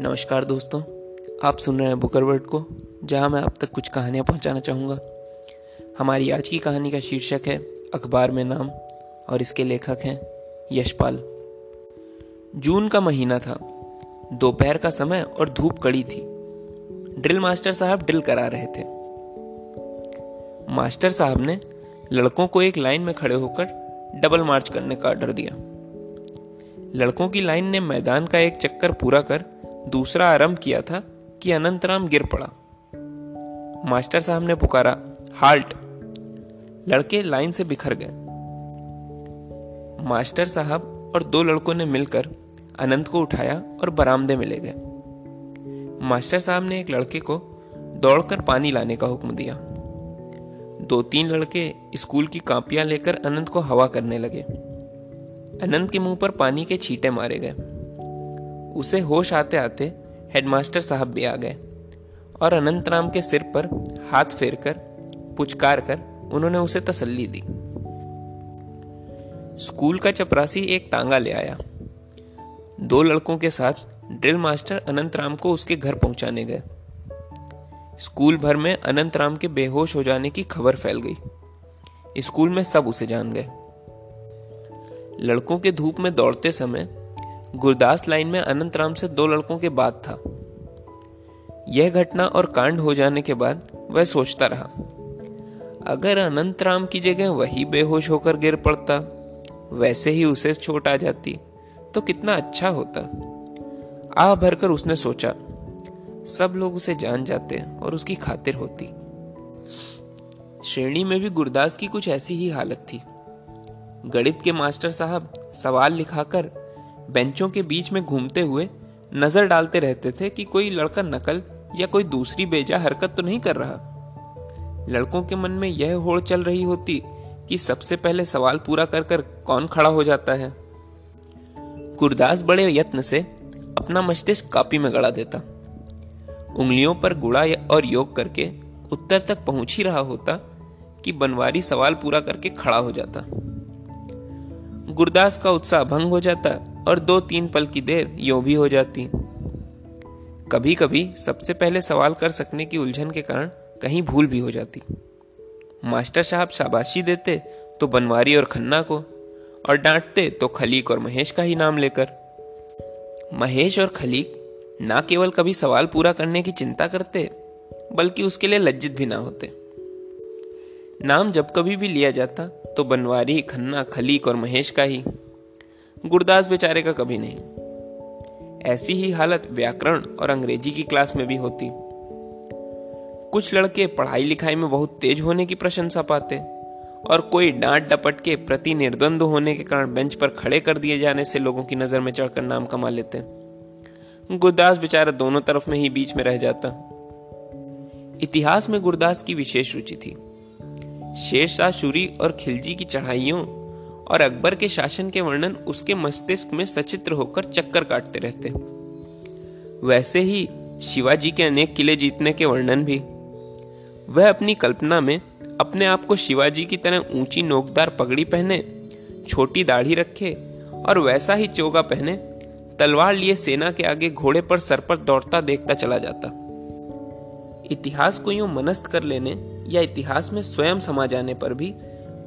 नमस्कार दोस्तों, आप सुन रहे हैं बुकरवर्ड को, जहाँ मैं आप तक कुछ कहानियाँ पहुंचाना चाहूँगा। हमारी आज की कहानी का शीर्षक है अखबार में नाम, और इसके लेखक हैं यशपाल। जून का महीना था। दोपहर का समय और धूप कड़ी थी। ड्रिल मास्टर साहब ड्रिल करा रहे थे। मास्टर साहब ने लड़कों को एक लाइन में खड़े होकर डबल मार्च करने का ऑर्डर दिया। लड़कों की लाइन ने मैदान का एक चक्कर पूरा कर दूसरा आरंभ किया था कि अनंतराम गिर पड़ा। मास्टर साहब ने पुकारा, हाल्ट! लड़के लाइन से बिखर गए। मास्टर साहब और दो लड़कों ने मिलकर अनंत को उठाया और बरामदे में ले गए। मास्टर साहब ने एक लड़के को दौड़कर पानी लाने का हुक्म दिया। दो तीन लड़के स्कूल की कापियाँ लेकर अनंत को हवा करने लगे। अनंत के मुँह पर पानी के छींटे मारे गए। उसे होश आते आते हेडमास्टर साहब भी आ गए और अनंत राम के सिर पर हाथ फेर कर पुचकार कर उन्होंने उसे तसल्ली दी। स्कूल का चपरासी एक तांगा ले आया। दो लड़कों के साथ ड्रिल मास्टर अनंत राम को उसके घर पहुँचाने गए। स्कूल भर में अनंत राम के बेहोश हो जाने की खबर फैल गई। स्कूल में सब उसे जान गए। लड़कों के धूप में दौड़ते समय गुरदास लाइन में अनंत राम से दो लड़कों के बाद था। यह घटना और कांड हो जाने के बाद वह सोचता रहा, अगर अनंत राम की जगह वही बेहोश होकर गिर पड़ता, वैसे ही उसे चोट आ जाती तो कितना अच्छा होता। आ भरकर उसने सोचा, सब लोग उसे जान जाते और उसकी खातिर होती। श्रेणी में भी गुरदास की कुछ ऐसी ही हालत थी। गणित के मास्टर साहब सवाल लिखाकर बेंचों के बीच में घूमते हुए नज़र डालते रहते थे कि कोई लड़का नकल या कोई दूसरी बेजा हरकत तो नहीं कर रहा। लड़कों के मन में यह होड़ चल रही होती कि सबसे पहले सवाल पूरा कर कर कौन खड़ा हो जाता है। गुरदास बड़े यत्न से अपना मस्तिष्क कॉपी में गड़ा देता। उंगलियों पर गुड़ा और योग करके उत्तर तक पहुँच ही रहा होता कि बनवारी सवाल पूरा करके खड़ा हो जाता। गुरदास का उत्साह भंग हो जाता और दो तीन पल की देर यो भी हो जाती। कभी कभी सबसे पहले सवाल कर सकने की उलझन के कारण कहीं भूल भी हो जाती। मास्टर साहब शाबाशी देते तो बनवारी और खन्ना को, और डांटते तो खलीक और महेश का ही नाम लेकर। महेश और खलीक ना केवल कभी सवाल पूरा करने की चिंता करते, बल्कि उसके लिए लज्जित भी ना होते। नाम जब कभी भी लिया जाता तो बनवारी, खन्ना, खलीक और महेश का ही। गुरदास बेचारे का कभी नहीं। ऐसी ही हालत व्याकरण और अंग्रेज़ी की क्लास में भी होती। कुछ लड़के पढ़ाई लिखाई में बहुत तेज होने की प्रशंसा पाते और कोई डांट डपट के प्रति निर्द्वंद होने के कारण बेंच पर खड़े कर दिए जाने से लोगों की नज़र में चढ़कर नाम कमा लेते। गुरदास बेचारा दोनों तरफ़ में ही बीच में रह जाता। इतिहास में गुरदास की विशेष रुचि थी। शेरशाह सूरी और खिलजी की चढ़ाइयों और अकबर के शासन के वर्णन उसके मस्तिष्क में सचित्र होकर चक्कर काटते रहते वैसे ही शिवाजी के अनेक किले जीतने के वर्णन भी। वह अपनी कल्पना में अपने आप को शिवाजी की तरह ऊँची नोकदार पगड़ी पहने, छोटी दाढ़ी रखे और वैसा ही चोगा पहने, तलवार लिए सेना के आगे घोड़े पर सर पर दौड़ता देखता चला जाता। इतिहास को यूँ मनस्त कर लेने या इतिहास में स्वयं समा जाने पर भी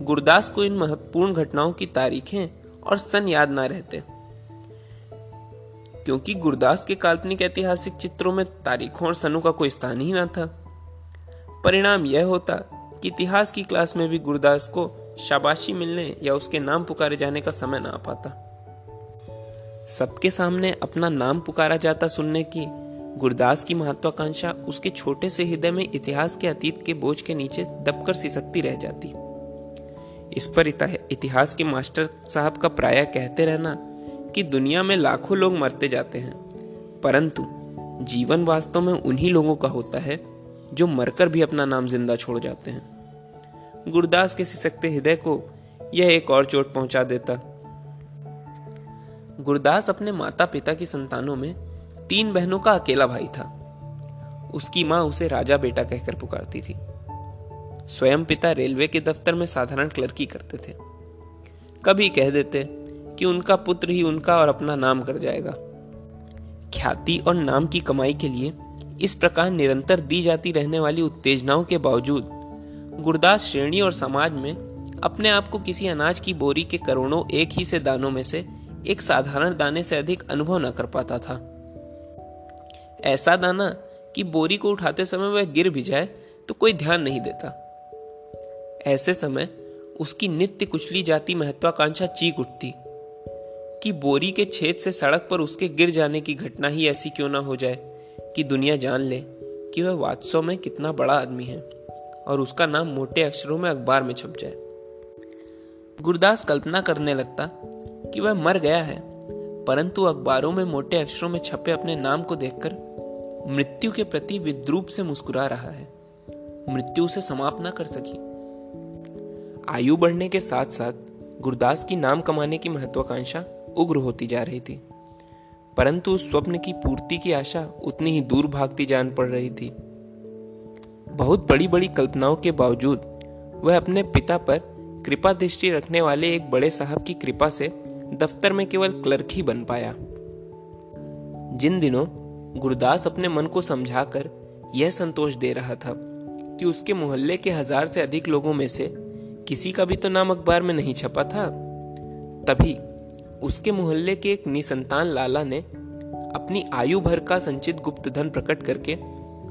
गुरदास को इन महत्वपूर्ण घटनाओं की तारीखें और सन याद ना रहते। क्योंकि गुरदास के काल्पनिक ऐतिहासिक चित्रों में तारीखों और सनों का कोई स्थान ही ना था। परिणाम यह होता कि इतिहास की क्लास में भी गुरदास को शाबाशी मिलने या उसके नाम पुकारे जाने का समय ना आ पाता। सबके सामने अपना नाम पुकारा जाता सुनने की गुरदास की महत्वाकांक्षा उसके छोटे से हृदय में इतिहास के अतीत के बोझ के नीचे दबकर सिसकती रह जाती। इस पर इतिहास के मास्टर साहब का प्राय कहते रहना कि दुनिया में लाखों लोग मरते जाते हैं, परंतु जीवन वास्तव में उन्हीं लोगों का होता है जो मरकर भी अपना नाम ज़िंदा छोड़ जाते हैं। गुरदास के सिसकते हृदय को यह एक और चोट पहुँचा देता। गुरदास अपने माता पिता की संतानों में तीन बहनों का अकेला भाई था। उसकी माँ उसे राजा बेटा कहकर पुकारती थी। स्वयं पिता रेलवे के दफ्तर में साधारण क्लर्की करते थे। कभी कह देते कि उनका पुत्र ही उनका और अपना नाम कर जाएगा। ख्याति और नाम की कमाई के लिए इस प्रकार निरंतर दी जाती रहने वाली उत्तेजनाओं के बावजूद, गुरदास श्रेणी और समाज में अपने आप को किसी अनाज की बोरी के करोड़ों एक ही से दानों में से एक साधारण दाने से अधिक अनुभव न कर पाता था। ऐसा दाना कि बोरी को उठाते समय वह गिर भी जाए तो कोई ध्यान नहीं देता। ऐसे समय उसकी नित्य कुचली जाती महत्वाकांक्षा चीख उठती कि बोरी के छेद से सड़क पर उसके गिर जाने की घटना ही ऐसी क्यों ना हो जाए कि दुनिया जान ले कि वह वास्तव में कितना बड़ा आदमी है और उसका नाम मोटे अक्षरों में अखबार में छप जाए। गुरदास कल्पना करने लगता कि वह मर गया है, परंतु अखबारों में मोटे अक्षरों में छपे अपने नाम को देखकर मृत्यु के प्रति विद्रूप से मुस्कुरा रहा है। मृत्यु उसे समाप्त न कर सकी। आयु बढ़ने के साथ साथ गुरदास की नाम कमाने की महत्वाकांक्षा उग्र होती जा रही थी। परंतु उस स्वप्न की पूर्ति की आशा उतनी ही दूर भागती जान पड़ रही थी। बहुत बड़ी बड़ी कल्पनाओं के बावजूद वह अपने पिता पर कृपा दृष्टि रखने वाले एक बड़े साहब की कृपा से दफ्तर में केवल क्लर्क ही बन पाया। जिन दिनों गुरदास अपने मन को समझाकर यह संतोष दे रहा था कि उसके मोहल्ले के हज़ार से अधिक लोगों में से किसी का भी तो नाम अखबार में नहीं छपा था। तभी उसके मोहल्ले के एक निसंतान लाला ने अपनी आयु भर का संचित गुप्त धन प्रकट करके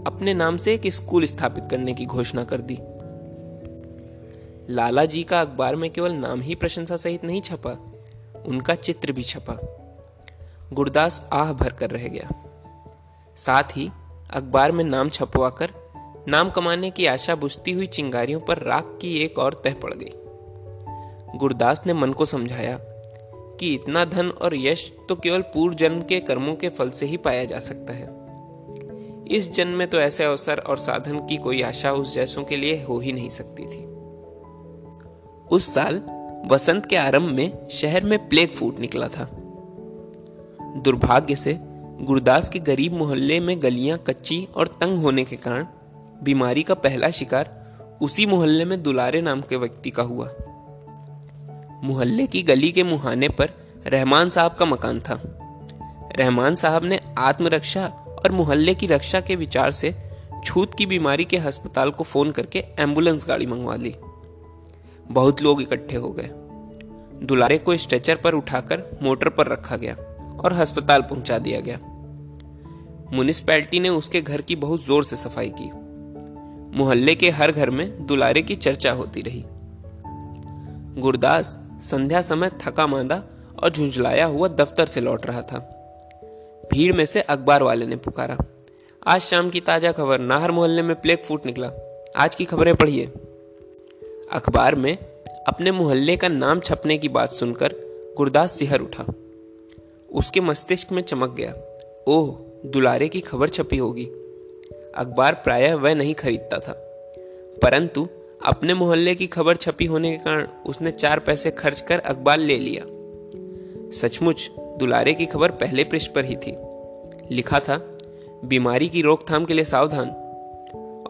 अपने नाम से एक स्कूल स्थापित करने की घोषणा कर दी। लाला जी का अखबार में केवल नाम ही प्रशंसा सहित नहीं छपा, उनका चित्र भी छपा। गुरदास आह भर कर रह गया। साथ ही अखबार में नाम छपवाकर नाम कमाने की आशा बुझती हुई चिंगारियों पर राख की एक और तह पड़ गई। गुरदास ने मन को समझाया कि इतना धन और यश तो केवल पूर्व जन्म के कर्मों के फल से ही पाया जा सकता है। इस जन्म में तो ऐसे अवसर और साधन की कोई आशा उस जैसों के लिए हो ही नहीं सकती थी। उस साल वसंत के आरंभ में शहर में प्लेग फूट निकला था। दुर्भाग्य से गुरदास के गरीब मोहल्ले में गलियाँ कच्ची और तंग होने के कारण बीमारी का पहला शिकार उसी मोहल्ले में दुलारे नाम के व्यक्ति का हुआ। मोहल्ले की गली के मुहाने पर रहमान साहब का मकान था। रहमान साहब ने आत्मरक्षा और मोहल्ले की रक्षा के विचार से छूत की बीमारी के अस्पताल को फ़ोन करके एंबुलेंस गाड़ी मंगवा ली। बहुत लोग इकट्ठे हो गए। दुलारे को स्ट्रेचर पर उठाकर मोटर पर रखा गया और अस्पताल पहुँचा दिया गया। म्यूनिसपैलिटी ने उसके घर की बहुत ज़ोर से सफ़ाई की। मोहल्ले के हर घर में दुलारे की चर्चा होती रही। गुरदास संध्या समय थका मांदा और झुंझलाया हुआ दफ्तर से लौट रहा था। भीड़ में से अखबार वाले ने पुकारा, आज शाम की ताज़ा खबर, नाहर मोहल्ले में प्लेग फूट निकला, आज की खबरें पढ़िए। अखबार में अपने मोहल्ले का नाम छपने की बात सुनकर गुरदास सिहर उठा। उसके मस्तिष्क में चमक गया, ओह, दुलारे की खबर छपी होगी। अखबार प्रायः वह नहीं खरीदता था। परंतु अपने मोहल्ले की खबर छपी होने के कारण उसने चार पैसे खर्च कर अखबार ले लिया। सचमुच दुलारे की खबर पहले पृष्ठ पर ही थी। लिखा था, बीमारी की रोकथाम के लिए सावधान।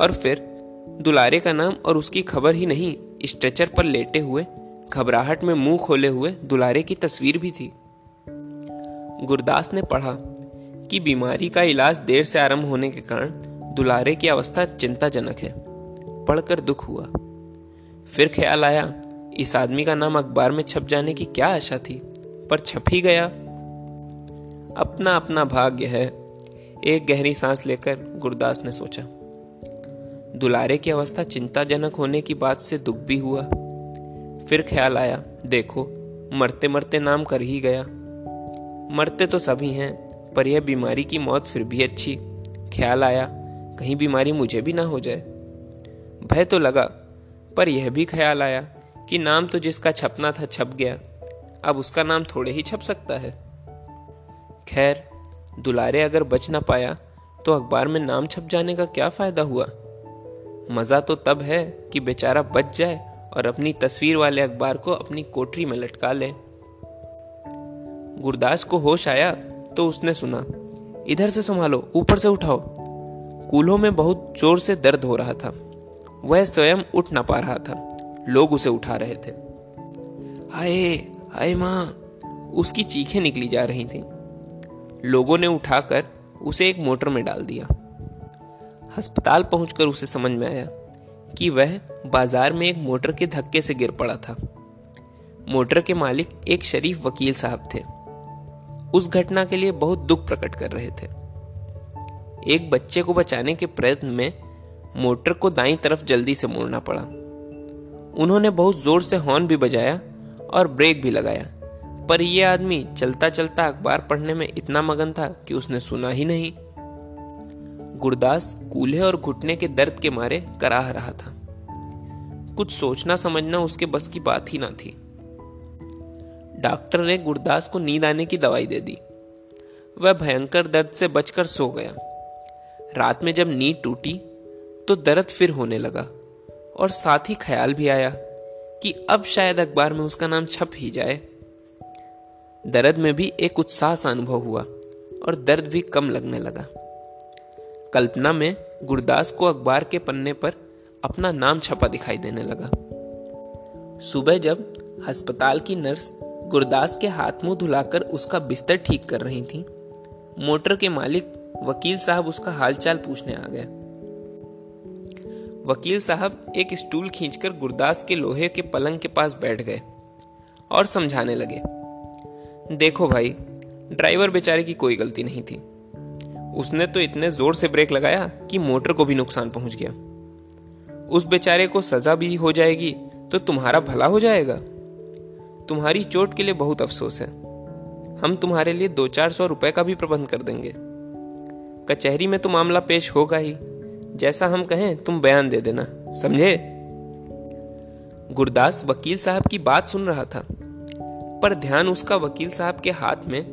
और फिर दुलारे का नाम और उसकी खबर ही नहीं, स्ट्रेचर पर लेटे हुए, घबराहट में मुँह खोले हुए दुलारे की तस्वीर भी थी। गुरदास ने पढ़ा कि बीमारी का इलाज देर से आरंभ होने के कारण दुलारे की अवस्था चिंताजनक है। पढ़कर दुख हुआ। फिर ख्याल आया, इस आदमी का नाम अखबार में छप जाने की क्या आशा थी? पर छप ही गया। अपना अपना भाग्य है, एक गहरी सांस लेकर गुरदास ने सोचा। दुलारे की अवस्था चिंताजनक होने की बात से दुख भी हुआ। फिर ख्याल आया, देखो, मरते मरते नाम कर ही गया। मरते तो सभी हैं, पर यह बीमारी की मौत फिर भी अच्छी। ख्याल आया कहीं बीमारी मुझे भी ना हो जाए। भय तो लगा, पर यह भी ख्याल आया कि नाम तो जिसका छपना था छप गया, अब उसका नाम थोड़े ही छप सकता है। खैर, दुलारे अगर बच ना पाया तो अखबार में नाम छप जाने का क्या फ़ायदा हुआ? मज़ा तो तब है कि बेचारा बच जाए और अपनी तस्वीर वाले अखबार को अपनी कोठरी में लटका ले। गुरदास को होश आया तो उसने सुना, इधर से संभालो, ऊपर से उठाओ। कूल्हों में बहुत ज़ोर से दर्द हो रहा था। वह स्वयं उठ ना पा रहा था। लोग उसे उठा रहे थे। हाय हाय माँ, उसकी चीखें निकली जा रही थी। लोगों ने उठाकर उसे एक मोटर में डाल दिया। अस्पताल पहुंचकर उसे समझ में आया कि वह बाज़ार में एक मोटर के धक्के से गिर पड़ा था। मोटर के मालिक एक शरीफ वकील साहब थे। उस घटना के लिए बहुत दुख प्रकट कर रहे थे। एक बच्चे को बचाने के प्रयत्न में मोटर को दाई तरफ़ जल्दी से मोड़ना पड़ा। उन्होंने बहुत ज़ोर से हॉर्न भी बजाया और ब्रेक भी लगाया। पर यह आदमी चलता चलता अखबार पढ़ने में इतना मगन था कि उसने सुना ही नहीं। गुरदास कूल्हे और घुटने के दर्द के मारे कराह रहा था। कुछ सोचना समझना उसके बस की बात ही ना थी। डॉक्टर ने गुरदास को नींद आने की दवाई दे दी। वह भयंकर दर्द से बचकर सो गया। रात में जब नींद टूटी तो दर्द फिर होने लगा और साथ ही ख्याल भी आया कि अब शायद अखबार में उसका नाम छप ही जाए। दर्द में भी एक उत्साह अनुभव हुआ और दर्द भी कम लगने लगा। कल्पना में गुरदास को अखबार के पन्ने पर अपना नाम छपा दिखाई देने लगा। सुबह जब अस्पताल की नर्स गुरदास के हाथ मुँह धुलाकर उसका बिस्तर ठीक कर रही थी, मोटर के मालिक वकील साहब उसका हालचाल पूछने आ गए। वकील साहब एक स्टूल खींचकर गुरदास के लोहे के पलंग के पास बैठ गए और समझाने लगे, देखो भाई, ड्राइवर बेचारे की कोई गलती नहीं थी। उसने तो इतने ज़ोर से ब्रेक लगाया कि मोटर को भी नुकसान पहुँच गया। उस बेचारे को सजा भी हो जाएगी तो तुम्हारा भला हो जाएगा। तुम्हारी चोट के लिए बहुत अफसोस है। हम तुम्हारे लिए दो चार सौ रुपए का भी प्रबंध कर देंगे। कचहरी में तो मामला पेश होगा ही। जैसा हम कहें, तुम बयान दे देना। समझे? गुरदास वकील साहब की बात सुन रहा था, पर ध्यान उसका वकील साहब के हाथ में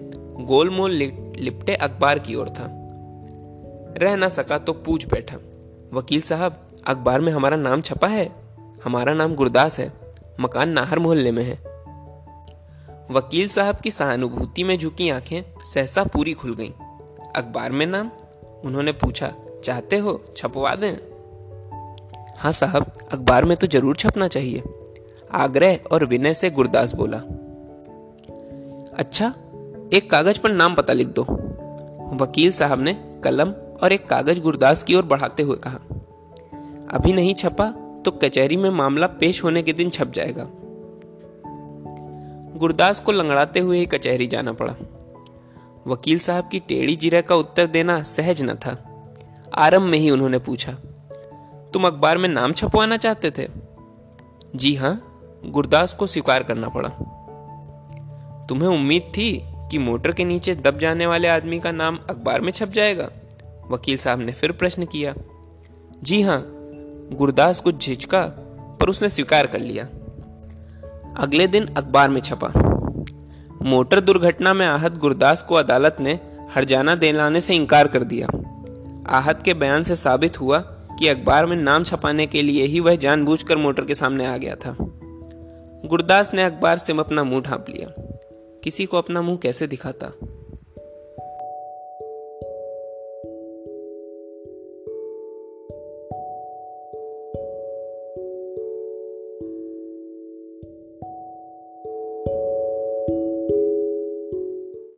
गोलमोल लिपटे अखबार की ओर था। रह ना सका तो पूछ बैठा, वकील साहब, अखबार में हमारा नाम छपा है? हमारा नाम गुरदास है, मकान नाहर मोहल्ले में है। वकील साहब की सहानुभूति में झुकी आँखें सहसा पूरी खुल गईं। अखबार में नाम? उन्होंने पूछा, चाहते हो छपवा दें? हाँ साहब, अखबार में तो ज़रूर छपना चाहिए। आग्रह और विनय से गुरदास बोला अच्छा एक कागज़ पर नाम पता लिख दो। वकील साहब ने कलम और एक कागज़ गुरदास की ओर बढ़ाते हुए कहा, अभी नहीं छपा तो कचहरी में मामला पेश होने के दिन छप जाएगा। गुरदास को लंगड़ाते हुए कचहरी जाना पड़ा। वकील साहब की टेढ़ी जीरा का उत्तर देना सहज न था। आरंभ में ही उन्होंने पूछा, तुम अखबार में नाम छपवाना चाहते थे? जी हाँ गुरदास को स्वीकार करना पड़ा। तुम्हें उम्मीद थी कि मोटर के नीचे दब जाने वाले आदमी का नाम अखबार में छप जाएगा? वकील साहब ने फिर प्रश्न किया, जी हाँ, गुरदास कुछ झिझका पर उसने स्वीकार कर लिया। अगले दिन अखबार में छपा। मोटर दुर्घटना में आहत गुरदास को अदालत ने हरजाना दिलाने से इनकार कर दिया। आहत के बयान से साबित हुआ कि अखबार में नाम छपाने के लिए ही वह जानबूझकर मोटर के सामने आ गया था। गुरदास ने अखबार से अपना मुँह ढांप लिया। किसी को अपना मुँह कैसे दिखाता?